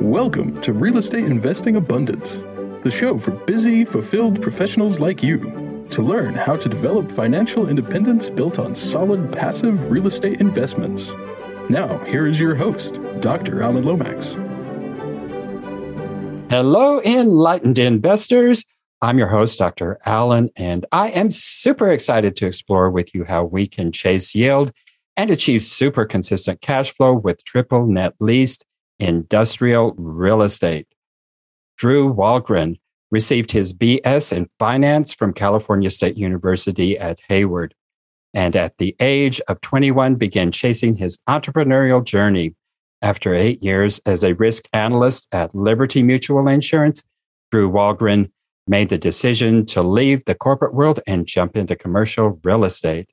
Welcome to Real Estate Investing Abundance, the show for busy, fulfilled professionals like you to learn how to develop financial independence built on solid passive real estate investments. Now, here is your host, Dr. Alan Lomax. Hello, enlightened investors. I'm your host, Dr. Alan, and I am super excited to explore with you how we can chase yield and achieve super consistent cash flow with triple net leased industrial real estate. Drew Walgren received his BS in finance from California State University at Hayward, and at the age of 21 began chasing his entrepreneurial journey. After eight years as a risk analyst at Liberty Mutual Insurance, Drew Walgren made the decision to leave the corporate world and jump into commercial real estate.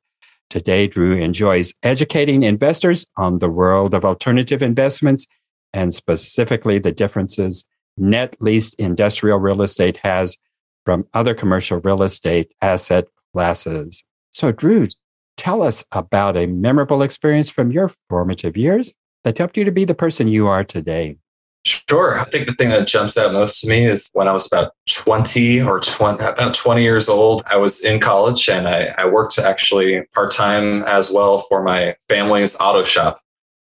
Today, Drew enjoys educating investors on the world of alternative investments and specifically the differences net leased industrial real estate has from other commercial real estate asset classes. So, Drew, tell us about a memorable experience from your formative years that helped you to be the person you are today. Sure. I think the thing that jumps out most to me is when I was about 20 or 20, about 20 years old, I was in college and I, I worked actually part time as well for my family's auto shop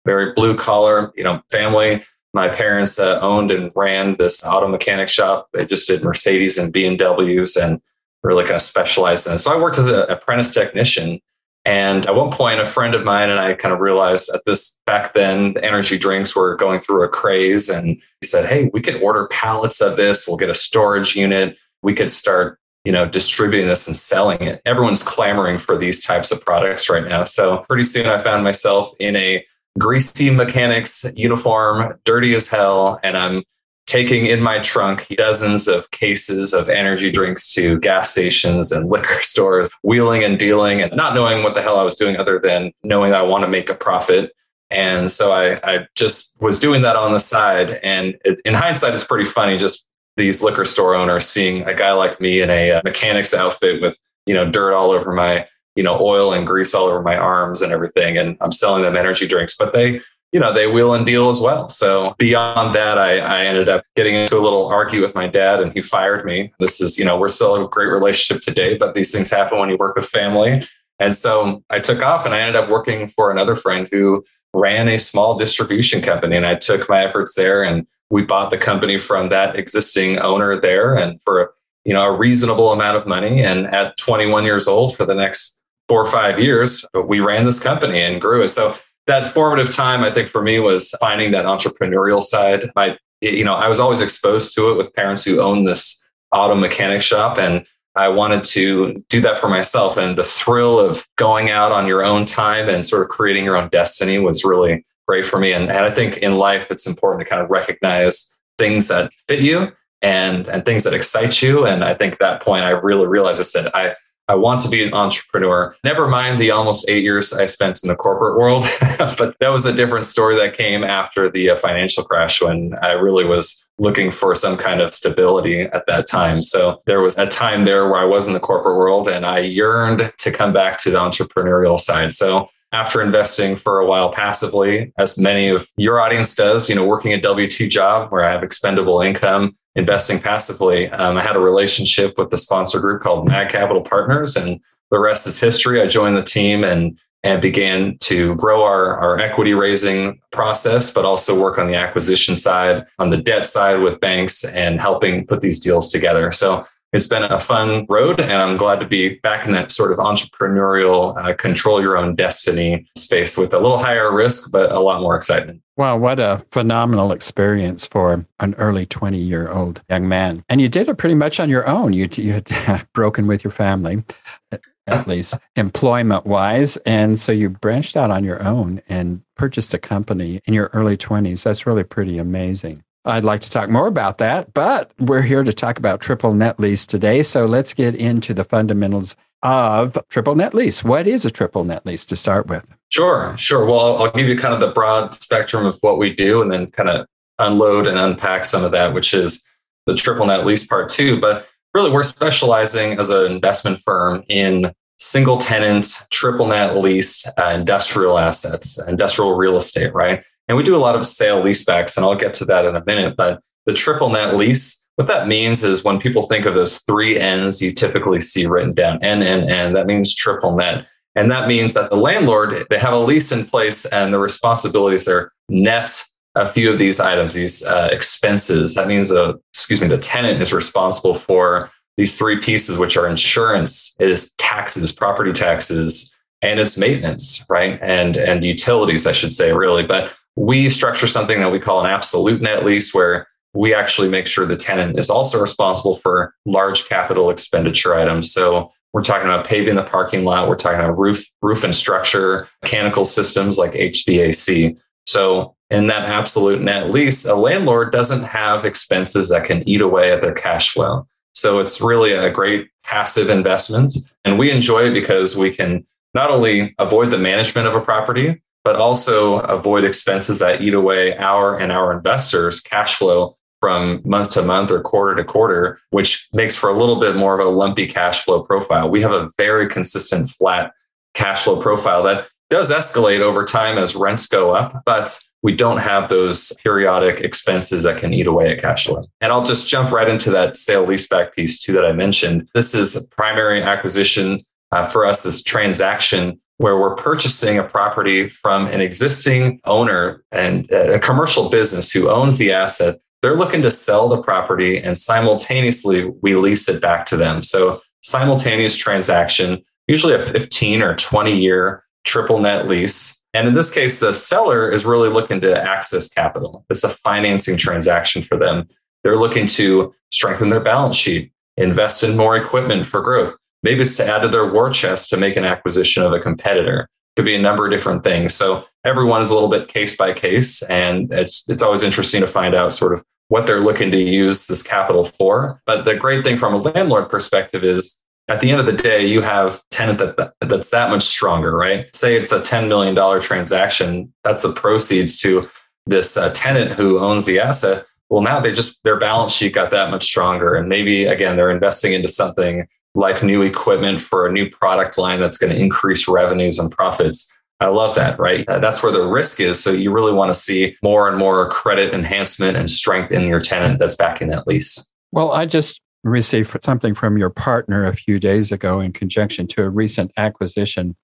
very blue collar, you know, family. My parents uh, owned and ran this auto mechanic shop. They just did Mercedes and BMWs and really kind of specialized in it. So I worked as an apprentice technician. And at one point, a friend of mine and I kind of realized at this back then, the energy drinks were going through a craze. And he said, Hey, we could order pallets of this. We'll get a storage unit. We could start you know distributing this and selling it everyone's clamoring for these types of products right now so pretty soon i found myself in a greasy mechanics uniform, dirty as hell, and I'm taking in my trunk dozens of cases of energy drinks to gas stations and liquor stores, wheeling and dealing, and not knowing what the hell I was doing other than knowing I want to make a profit. And so I, I just was doing that on the side. And it, in hindsight, it's pretty funny just these liquor store owners seeing a guy like me in a uh, mechanic's outfit with you know dirt all over my you know, oil and grease all over my arms and everything. And I'm selling them energy drinks, but they, you know, they wheel and deal as well. So beyond that, I, I ended up getting into a little argue with my dad and he fired me. This is, you know, we're still in a great relationship today, but these things happen when you work with family. And so I took off and I ended up working for another friend who ran a small distribution company. And I took my efforts there and we bought the company from that existing owner there and for you know a reasonable amount of money and at 21 years old for the next four or five years, we ran this company and grew it. So that formative time, I think for me was finding that entrepreneurial side. I, you know, I was always exposed to it with parents who owned this auto mechanic shop and I wanted to do that for myself. And the thrill of going out on your own time and sort of creating your own destiny was really great for me. And, and I think in life, it's important to kind of recognize things that fit you and, and things that excite you. And I think that point I really realized I said, I, I want to be an entrepreneur. Never mind the almost eight years I spent in the corporate world, but that was a different story that came after the uh, financial crash when I really was looking for some kind of stability at that time. So there was a time there where I was in the corporate world and I yearned to come back to the entrepreneurial side. So after investing for a while passively, as many of your audience does, you know, working a W 2 job where I have expendable income, investing passively, um, I had a relationship with the sponsor group called Mag Capital Partners, and the rest is history. I joined the team and and began to grow our, our equity raising process, but also work on the acquisition side, on the debt side with banks and helping put these deals together. So it's been a fun road and i'm glad to be back in that sort of entrepreneurial uh, control your own destiny space with a little higher risk but a lot more excitement. Wow what a phenomenal experience for an early 20 year old young man. And you did it pretty much on your own. You, you had broken with your family at least employment wise and so you branched out on your own and purchased a company in your early 20s that's really pretty amazing I'd like to talk more about that, but we're here to talk about triple net lease today. So let's get into the fundamentals of triple net lease. What is a triple net lease to start with? Sure, sure. Well, I'll give you kind of the broad spectrum of what we do and then kind of unload and unpack some of that, which is the triple net lease part two. But really, we're specializing as an investment firm in single tenant, triple net leased uh, industrial assets, industrial real estate, right? And we do a lot of sale leasebacks, and I'll get to that in a minute. But the triple net lease, what that means is when people think of those three N's, you typically see written down N, N, N, that means triple net. And that means that the landlord, they have a lease in place and the responsibilities are net a few of these items, these uh, expenses. That means, uh, excuse me, the tenant is responsible for these three pieces, which are insurance, it is taxes, property taxes, and it's maintenance, right? And and utilities, I should say, really. But we structure something that we call an absolute net lease, where we actually make sure the tenant is also responsible for large capital expenditure items. So we're talking about paving the parking lot. We're talking about roof, roof and structure, mechanical systems like HVAC. So in that absolute net lease, a landlord doesn't have expenses that can eat away at their cash flow. So it's really a great passive investment. And we enjoy it because we can not only avoid the management of a property, but also avoid expenses that eat away our and our investors' cash flow from month to month or quarter to quarter, which makes for a little bit more of a lumpy cash flow profile. We have a very consistent flat cash flow profile that does escalate over time as rents go up, but we don't have those periodic expenses that can eat away at cash flow. And I'll just jump right into that sale leaseback piece too that I mentioned. This is primary acquisition uh, for us, this transaction where we're purchasing a property from an existing owner and uh, a commercial business who owns the asset. They're looking to sell the property and simultaneously we lease it back to them. So simultaneous transaction, usually a 15 or 20 year triple net lease. And in this case, the seller is really looking to access capital. It's a financing transaction for them. They're looking to strengthen their balance sheet, invest in more equipment for growth. Maybe it's to add to their war chest to make an acquisition of a competitor. Could be a number of different things. So everyone is a little bit case by case, and it's it's always interesting to find out sort of what they're looking to use this capital for. But the great thing from a landlord perspective is at the end of the day, you have tenant that that's that much stronger, right? Say it's a $10 million transaction. That's the proceeds to this uh, tenant who owns the asset. Well, now they just, their balance sheet got that much stronger. And maybe again, they're investing into something like new equipment for a new product line that's going to increase revenues and profits. I love that, right? That's where the risk is. So you really want to see more and more credit enhancement and strength in your tenant that's backing that lease. Well, I just received something from your partner a few days ago in conjunction to a recent acquisition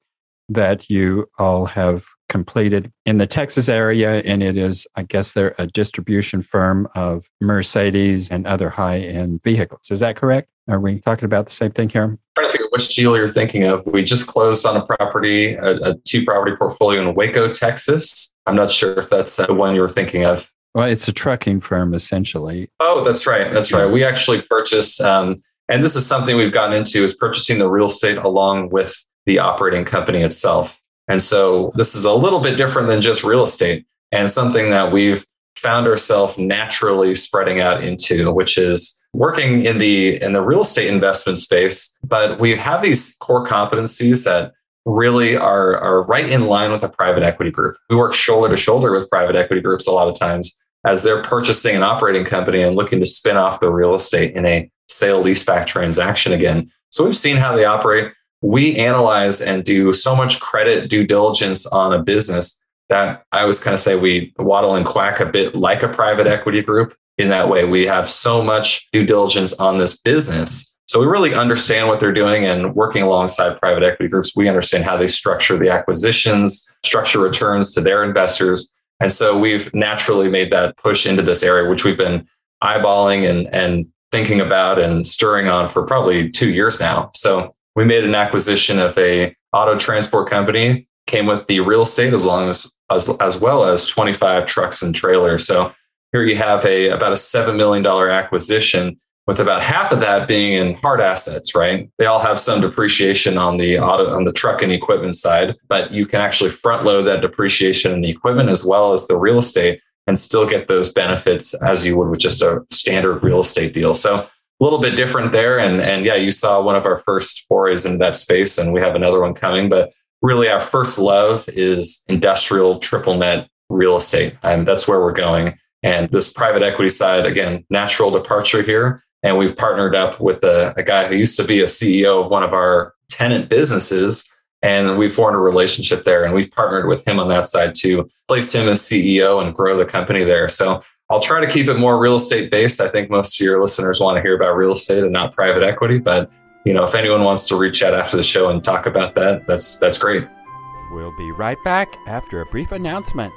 that you all have completed in the Texas area. And it is, I guess, they're a distribution firm of Mercedes and other high end vehicles. Is that correct? Are we talking about the same thing here? I'm trying to think of which deal you're thinking of. We just closed on a property, a, a two property portfolio in Waco, Texas. I'm not sure if that's the one you were thinking of. Well, it's a trucking firm essentially. Oh, that's right. That's right. We actually purchased, um, and this is something we've gotten into is purchasing the real estate along with the operating company itself. And so this is a little bit different than just real estate and something that we've found ourselves naturally spreading out into, which is working in the in the real estate investment space. But we have these core competencies that really are, are right in line with the private equity group. We work shoulder to shoulder with private equity groups a lot of times as they're purchasing an operating company and looking to spin off the real estate in a sale leaseback transaction again. So we've seen how they operate. We analyze and do so much credit due diligence on a business that I always kind of say we waddle and quack a bit like a private equity group in that way. We have so much due diligence on this business so we really understand what they're doing and working alongside private equity groups, we understand how they structure the acquisitions, structure returns to their investors. And so we've naturally made that push into this area, which we've been eyeballing and, and thinking about and stirring on for probably two years now. So we made an acquisition of a auto transport company, came with the real estate as long as, as, as well as 25 trucks and trailers. So here you have a about a $7 million acquisition with about half of that being in hard assets, right? They all have some depreciation on the auto on the truck and equipment side, but you can actually front load that depreciation in the equipment as well as the real estate and still get those benefits as you would with just a standard real estate deal. So a little bit different there. And, and yeah, you saw one of our first forays in that space, and we have another one coming. But really, our first love is industrial triple net real estate. And that's where we're going. And this private equity side, again, natural departure here and we've partnered up with a, a guy who used to be a CEO of one of our tenant businesses And we formed a relationship there and we've partnered with him on that side to place him as CEO and grow the company there. So I'll try to keep it more real estate based. I think most of your listeners want to hear about real estate and not private equity, but you know, if anyone wants to reach out after the show and talk about that, that's that's great. We'll be right back after a brief announcement.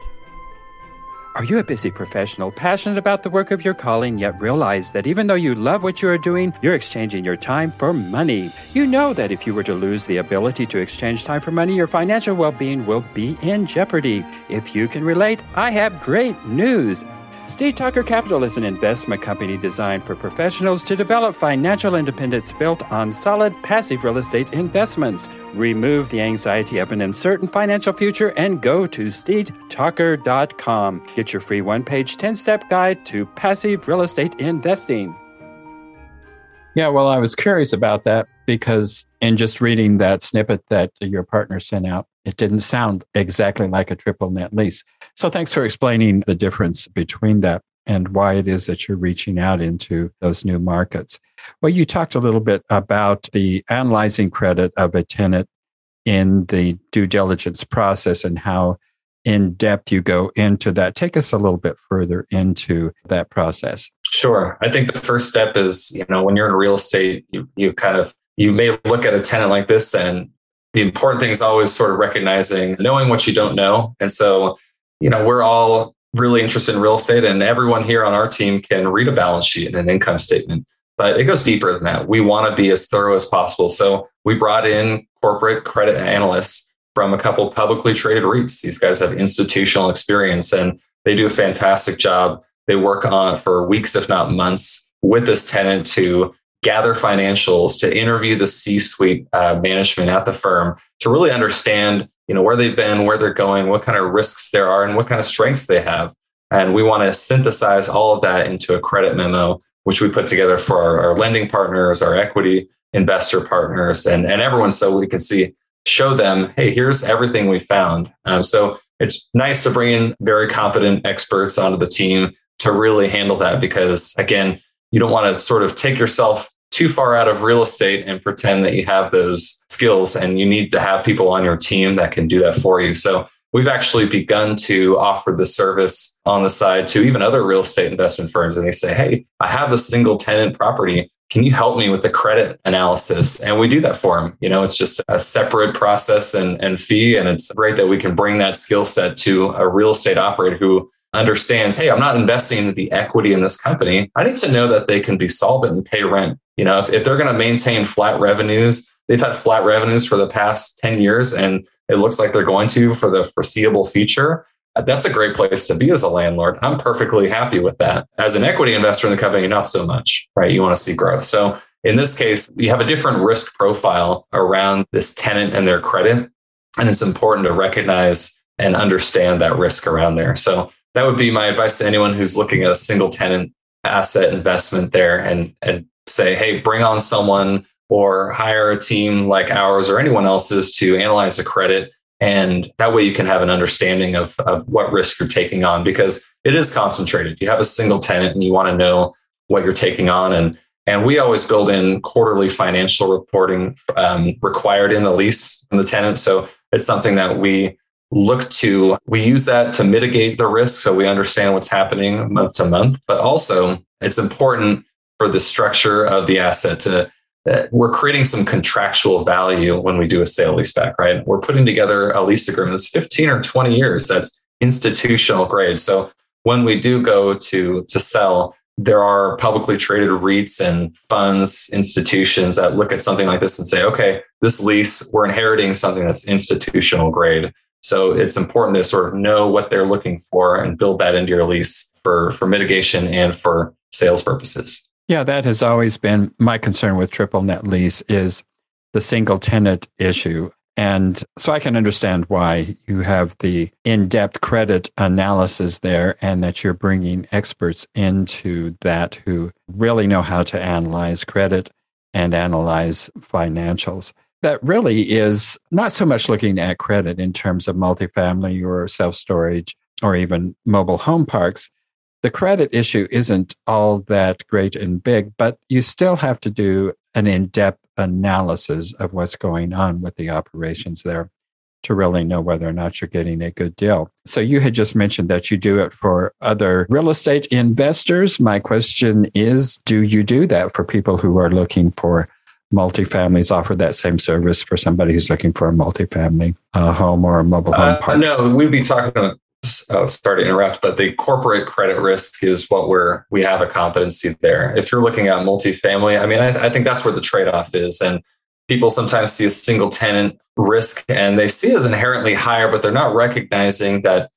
Are you a busy professional, passionate about the work of your calling, yet realize that even though you love what you are doing, you're exchanging your time for money? You know that if you were to lose the ability to exchange time for money, your financial well being will be in jeopardy. If you can relate, I have great news. Steed Talker Capital is an investment company designed for professionals to develop financial independence built on solid passive real estate investments. Remove the anxiety of an uncertain financial future and go to steedtalker.com. Get your free one page 10 step guide to passive real estate investing. Yeah, well, I was curious about that because in just reading that snippet that your partner sent out, it didn't sound exactly like a triple net lease. So thanks for explaining the difference between that and why it is that you're reaching out into those new markets. Well, you talked a little bit about the analyzing credit of a tenant in the due diligence process and how in depth you go into that. Take us a little bit further into that process. Sure. I think the first step is, you know, when you're in real estate, you, you kind of, you may look at a tenant like this and the important thing is always sort of recognizing, knowing what you don't know. And so, you know, we're all really interested in real estate and everyone here on our team can read a balance sheet and an income statement, but it goes deeper than that. We want to be as thorough as possible. So we brought in corporate credit analysts from a couple publicly traded REITs. These guys have institutional experience and they do a fantastic job. They work on for weeks, if not months, with this tenant to gather financials, to interview the C-suite uh, management at the firm, to really understand, you know, where they've been, where they're going, what kind of risks there are, and what kind of strengths they have. And we want to synthesize all of that into a credit memo, which we put together for our, our lending partners, our equity investor partners, and, and everyone, so we can see show them, hey, here's everything we found. Um, so it's nice to bring in very competent experts onto the team to really handle that because, again, you don't want to sort of take yourself too far out of real estate and pretend that you have those skills and you need to have people on your team that can do that for you. So we've actually begun to offer the service on the side to even other real estate investment firms. And they say, Hey, I have a single tenant property can you help me with the credit analysis? And we do that for them. You know, it's just a separate process and, and fee. And it's great that we can bring that skill set to a real estate operator who understands, hey, I'm not investing the equity in this company. I need to know that they can be solvent and pay rent. You know, if, if they're going to maintain flat revenues, they've had flat revenues for the past 10 years and it looks like they're going to for the foreseeable future uh, that's a great place to be as a landlord. I'm perfectly happy with that. As an equity investor in the company, not so much, right? You want to see growth. So in this case, you have a different risk profile around this tenant and their credit. And it's important to recognize and understand that risk around there. So that would be my advice to anyone who's looking at a single tenant asset investment there and, and say, hey, bring on someone or hire a team like ours or anyone else's to analyze the credit and that way you can have an understanding of, of what risk you're taking on because it is concentrated. You have a single tenant and you want to know what you're taking on. And, and we always build in quarterly financial reporting um, required in the lease from the tenant. So it's something that we look to, we use that to mitigate the risk so we understand what's happening month to month. But also, it's important for the structure of the asset to we're creating some contractual value when we do a sale leaseback, right? We're putting together a lease agreement that's 15 or 20 years that's institutional grade. So when we do go to to sell, there are publicly traded REITs and funds, institutions that look at something like this and say, okay, this lease, we're inheriting something that's institutional grade. So it's important to sort of know what they're looking for and build that into your lease for, for mitigation and for sales purposes. Yeah, that has always been my concern with triple net lease is the single tenant issue. And so I can understand why you have the in depth credit analysis there and that you're bringing experts into that who really know how to analyze credit and analyze financials. That really is not so much looking at credit in terms of multifamily or self storage or even mobile home parks, the credit issue isn't all that great and big, but you still have to do an in depth analysis of what's going on with the operations there to really know whether or not you're getting a good deal. So you had just mentioned that you do it for other real estate investors. My question is, do you do that for people who are looking for multifamilies offer that same service for somebody who's looking for a multifamily uh, home or a mobile home park? Uh, no, we'd be talking about uh, sorry to interrupt, but the corporate credit risk is what we're we have a competency there. If you're looking at multifamily, I mean, I, I think that's where the trade off is, and people sometimes see a single tenant risk and they see it as inherently higher, but they're not recognizing that,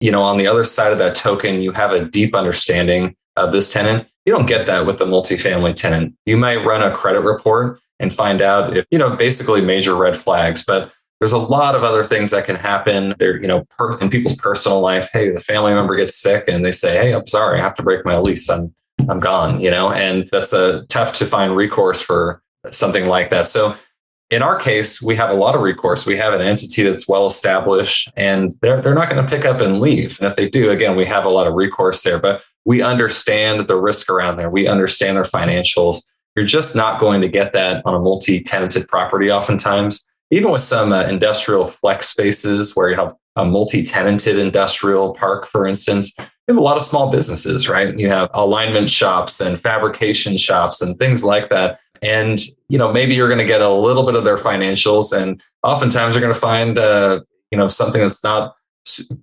you know, on the other side of that token, you have a deep understanding of this tenant. You don't get that with the multifamily tenant. You might run a credit report and find out if, you know, basically major red flags, but there's a lot of other things that can happen there, you know, per, in people's personal life. Hey, the family member gets sick and they say, Hey, I'm sorry, I have to break my lease. I'm, I'm gone, you know, and that's a tough to find recourse for something like that. So in our case, we have a lot of recourse. We have an entity that's well established and they're, they're not going to pick up and leave. And if they do, again, we have a lot of recourse there, but we understand the risk around there. We understand their financials. You're just not going to get that on a multi tenanted property oftentimes. Even with some uh, industrial flex spaces where you have a multi tenanted industrial park, for instance, you have a lot of small businesses, right? You have alignment shops and fabrication shops and things like that and you know maybe you're going to get a little bit of their financials and oftentimes you're going to find uh, you know something that's not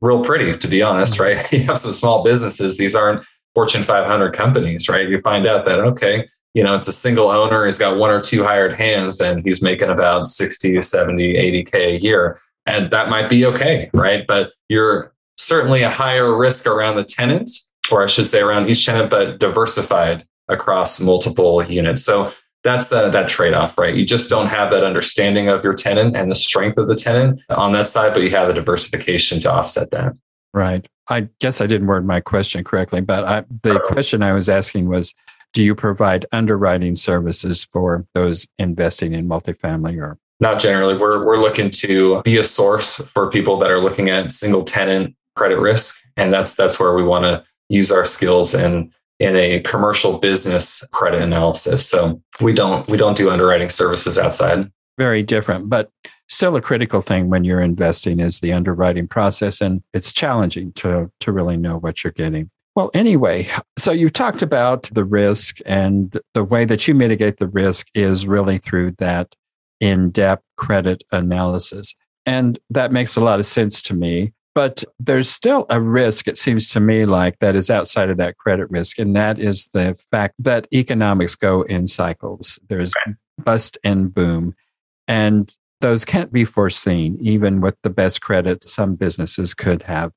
real pretty to be honest mm-hmm. right you have some small businesses these aren't fortune 500 companies right? You find out that okay you know it's a single owner he's got one or two hired hands and he's making about 60 70 80k a year. And that might be okay right? But you're certainly a higher risk around the tenant or i should say around each tenant but diversified across multiple units. So that's uh, that trade-off right? You just don't have that understanding of your tenant and the strength of the tenant on that side but you have the diversification to offset that. Right i guess i didn't word my question correctly but I, the question i was asking was do you provide underwriting services for those investing in multifamily or not generally we're, we're looking to be a source for people that are looking at single tenant credit risk and that's that's where we want to use our skills and in a commercial business credit analysis. So we don't we don't do underwriting services outside. Very different, but still a critical thing when you're investing is the underwriting process and it's challenging to to really know what you're getting. Well, anyway, so you talked about the risk and the way that you mitigate the risk is really through that in-depth credit analysis. And that makes a lot of sense to me. But there's still a risk, it seems to me like, that is outside of that credit risk. And that is the fact that economics go in cycles. There's bust and boom. And those can't be foreseen, even with the best credit. Some businesses could have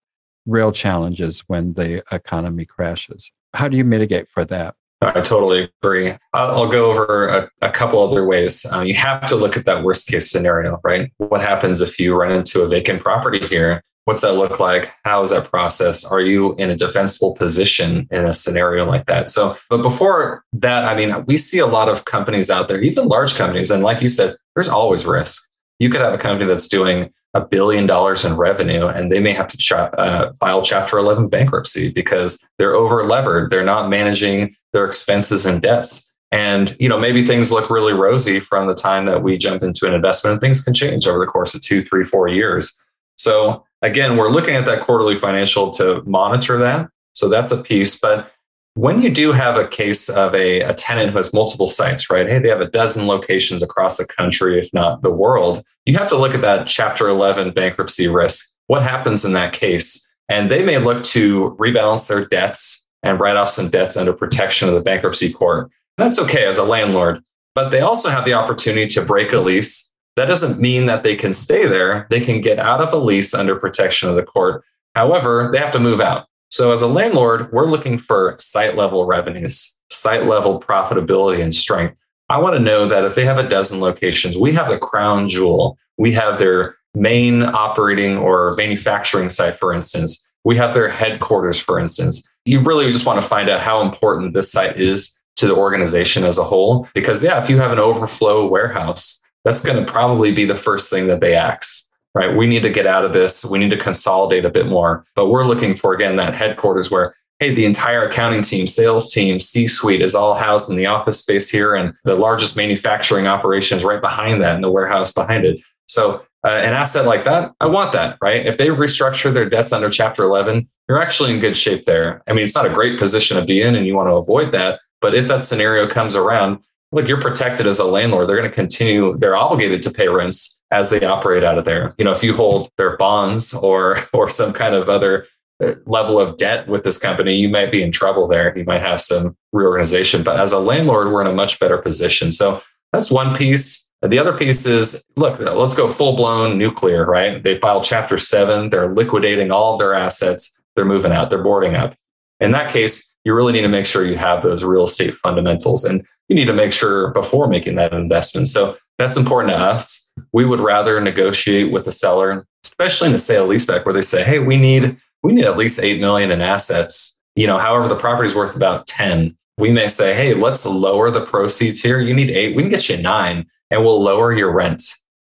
real challenges when the economy crashes. How do you mitigate for that? I totally agree. I'll, go over a, a couple other ways. Um, you have to look at that worst case scenario, right? What happens if you run into a vacant property here What's that look like? How is that process? Are you in a defensible position in a scenario like that? So, but before that, I mean, we see a lot of companies out there, even large companies. And like you said, there's always risk. You could have a company that's doing a billion dollars in revenue and they may have to cha- uh, file chapter 11 bankruptcy because they're over levered. They're not managing their expenses and debts. And, you know, maybe things look really rosy from the time that we jump into an investment and things can change over the course of two, three, four years. So again, we're looking at that quarterly financial to monitor that. So that's a piece. But when you do have a case of a, a tenant who has multiple sites, right? Hey, they have a dozen locations across the country, if not the world. You have to look at that Chapter 11 bankruptcy risk. What happens in that case? And they may look to rebalance their debts and write off some debts under protection of the bankruptcy court. That's okay as a landlord, but they also have the opportunity to break a lease that doesn't mean that they can stay there. They can get out of a lease under protection of the court. However, they have to move out. So, as a landlord, we're looking for site level revenues, site level profitability and strength. I want to know that if they have a dozen locations, we have the crown jewel. We have their main operating or manufacturing site, for instance. We have their headquarters, for instance. You really just want to find out how important this site is to the organization as a whole. Because, yeah, if you have an overflow warehouse, that's going to probably be the first thing that they ask right we need to get out of this we need to consolidate a bit more but we're looking for again that headquarters where hey, the entire accounting team, sales team, C suite is all housed in the office space here, and the largest manufacturing operation is right behind that in the warehouse behind it. So, uh, an asset like that, I want that, right? If they restructure their debts under Chapter 11, you're actually in good shape there. I mean, it's not a great position to be in, and you want to avoid that. But if that scenario comes around, look, you're protected as a landlord. They're going to continue, they're obligated to pay rents as they operate out of there. You know, if you hold their bonds or or some kind of other uh, level of debt with this company, you might be in trouble there. You might have some reorganization. But as a landlord, we're in a much better position. So that's one piece. The other piece is look, let's go full blown nuclear, right? They filed chapter seven, they're liquidating all of their assets, they're moving out, they're boarding up. In that case, you really need to make sure you have those real estate fundamentals and you need to make sure before making that investment. So that's important to us. We would rather negotiate with the seller, especially in a sale leaseback where they say, hey, we need we need at least eight million in assets. You know, however, the property is worth about 10. We may say, hey, let's lower the proceeds here. You need eight, we can get you nine and we'll lower your rent.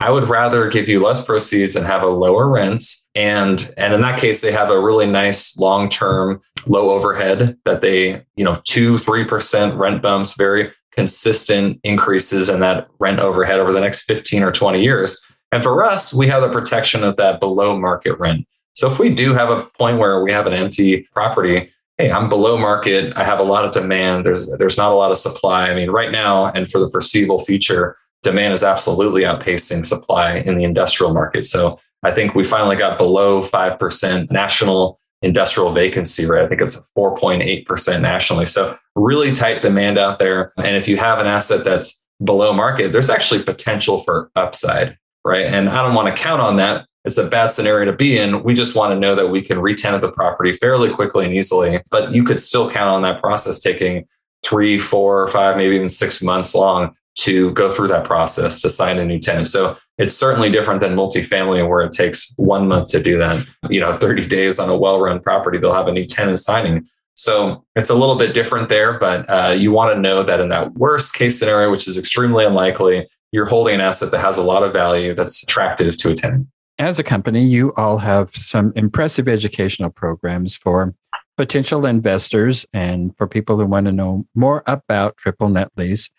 I would rather give you less proceeds and have a lower rent. And, and in that case, they have a really nice long-term low overhead that they, you know, two, 3% rent bumps, very consistent increases in that rent overhead over the next 15 or 20 years. And for us, we have the protection of that below market rent. So if we do have a point where we have an empty property, hey, I'm below market, I have a lot of demand, there's there's not a lot of supply. I mean, right now and for the foreseeable future, demand is absolutely outpacing supply in the industrial market. So I think we finally got below 5% national industrial vacancy rate. I think it's 4.8% nationally. So really tight demand out there. And if you have an asset that's below market, there's actually potential for upside, right? And I don't want to count on that. It's a bad scenario to be in. We just want to know that we can retenant the property fairly quickly and easily, but you could still count on that process taking three, four, five, maybe even six months long to go through that process to sign a new tenant. So it's certainly different than multifamily where it takes one month to do that. You know, 30 days on a well-run property, they'll have a new tenant signing. So it's a little bit different there, but uh, you want to know that in that worst case scenario, which is extremely unlikely, you're holding an asset that has a lot of value that's attractive to a tenant. As a company, you all have some impressive educational programs for potential investors and for people who want to know more about triple net lease.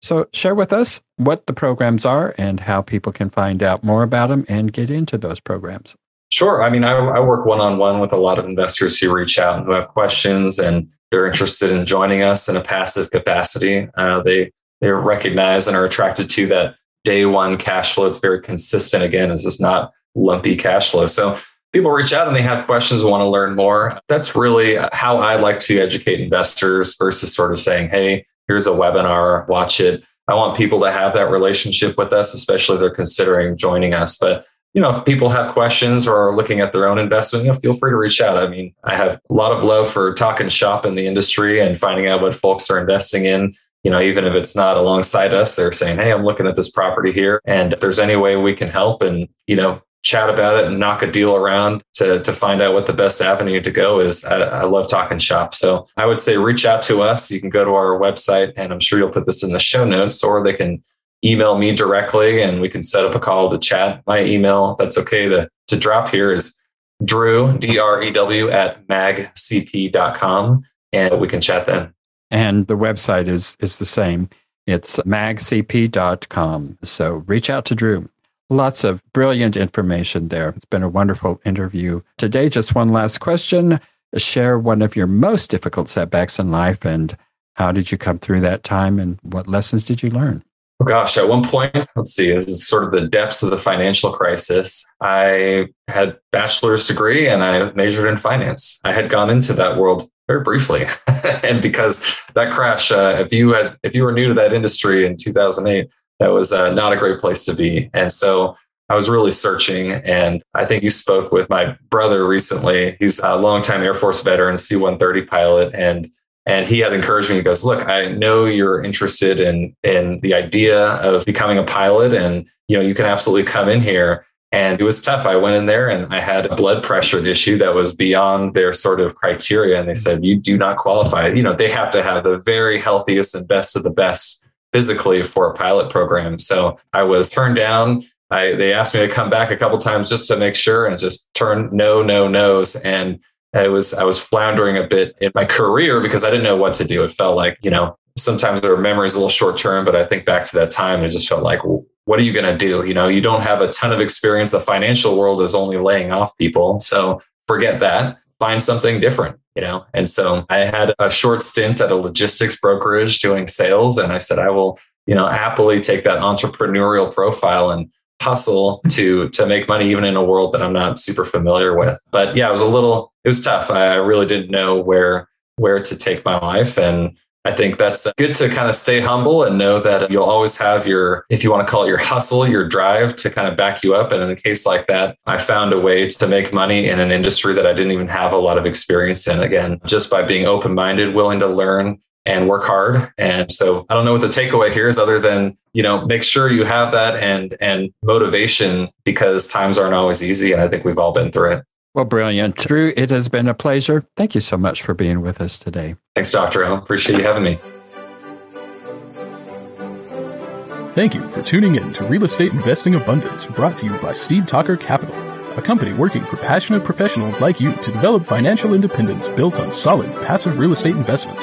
So, share with us what the programs are and how people can find out more about them and get into those programs. Sure. I mean, I, I work one on one with a lot of investors who reach out and who have questions and they're interested in joining us in a passive capacity. Uh, they they recognize and are attracted to that day one cash flow. It's very consistent. Again, it's just not lumpy cash flow. So people reach out and they have questions want to learn more. That's really how I like to educate investors versus sort of saying, hey, here's a webinar, watch it. I want people to have that relationship with us, especially if they're considering joining us. But you know, if people have questions or are looking at their own investment, you know, feel free to reach out. I mean, I have a lot of love for talking shop in the industry and finding out what folks are investing in. You know, even if it's not alongside us, they're saying, Hey, I'm looking at this property here. And if there's any way we can help and, you know, chat about it and knock a deal around to, to find out what the best avenue to go is. I, I, love talking shop. So I would say reach out to us. You can go to our website and I'm sure you'll put this in the show notes or they can email me directly and we can set up a call to chat. My email that's okay to, to drop here is Drew, D R E W at magcp.com and we can chat then. And the website is is the same. It's magcp.com. So reach out to Drew. Lots of brilliant information there. It's been a wonderful interview. Today, just one last question. Share one of your most difficult setbacks in life and how did you come through that time and what lessons did you learn? Oh gosh, at one point, let's see, this is sort of the depths of the financial crisis. I had bachelor's degree and I majored in finance. I had gone into that world very briefly, and because that crash, uh, if you had, if you were new to that industry in 2008, that was uh, not a great place to be. And so I was really searching. And I think you spoke with my brother recently. He's a longtime Air Force veteran, C 130 pilot. And and he had encouraged me. He goes, "Look, I know you're interested in in the idea of becoming a pilot, and you know you can absolutely come in here." And it was tough. I went in there and I had a blood pressure issue that was beyond their sort of criteria. And they said, "You do not qualify." You know, they have to have the very healthiest and best of the best physically for a pilot program. So I was turned down. I, they asked me to come back a couple times just to make sure and just turn no, no, no's. And I was I was floundering a bit in my career because I didn't know what to do. It felt like, you know, sometimes our memory is a little short term, but I think back to that time, it just felt like, what are you going to do? You know, you don't have a ton of experience. The financial world is only laying off people. So forget that. Find something different, you know? And so I had a short stint at a logistics brokerage doing sales. And I said, I will, you know, happily take that entrepreneurial profile and hustle to to make money even in a world that I'm not super familiar with. But yeah, it was a little it was tough. I really didn't know where where to take my life and I think that's good to kind of stay humble and know that you'll always have your, if you want to call it your hustle, your drive to kind of back you up. And in a case like that, I found a way to make money in an industry that I didn't even have a lot of experience in. Again, just by being open minded, willing to learn, and work hard. And so I don't know what the takeaway here is other than, you know, make sure you have that and and motivation because times aren't always easy. And I think we've all been through it. Well, brilliant. Drew, it has been a pleasure. Thank you so much for being with us today. Thanks, Dr. L. Appreciate you having me. Thank you for tuning in to Real Estate Investing Abundance brought to you by Steed Talker Capital, a company working for passionate professionals like you to develop financial independence built on solid passive real estate investments.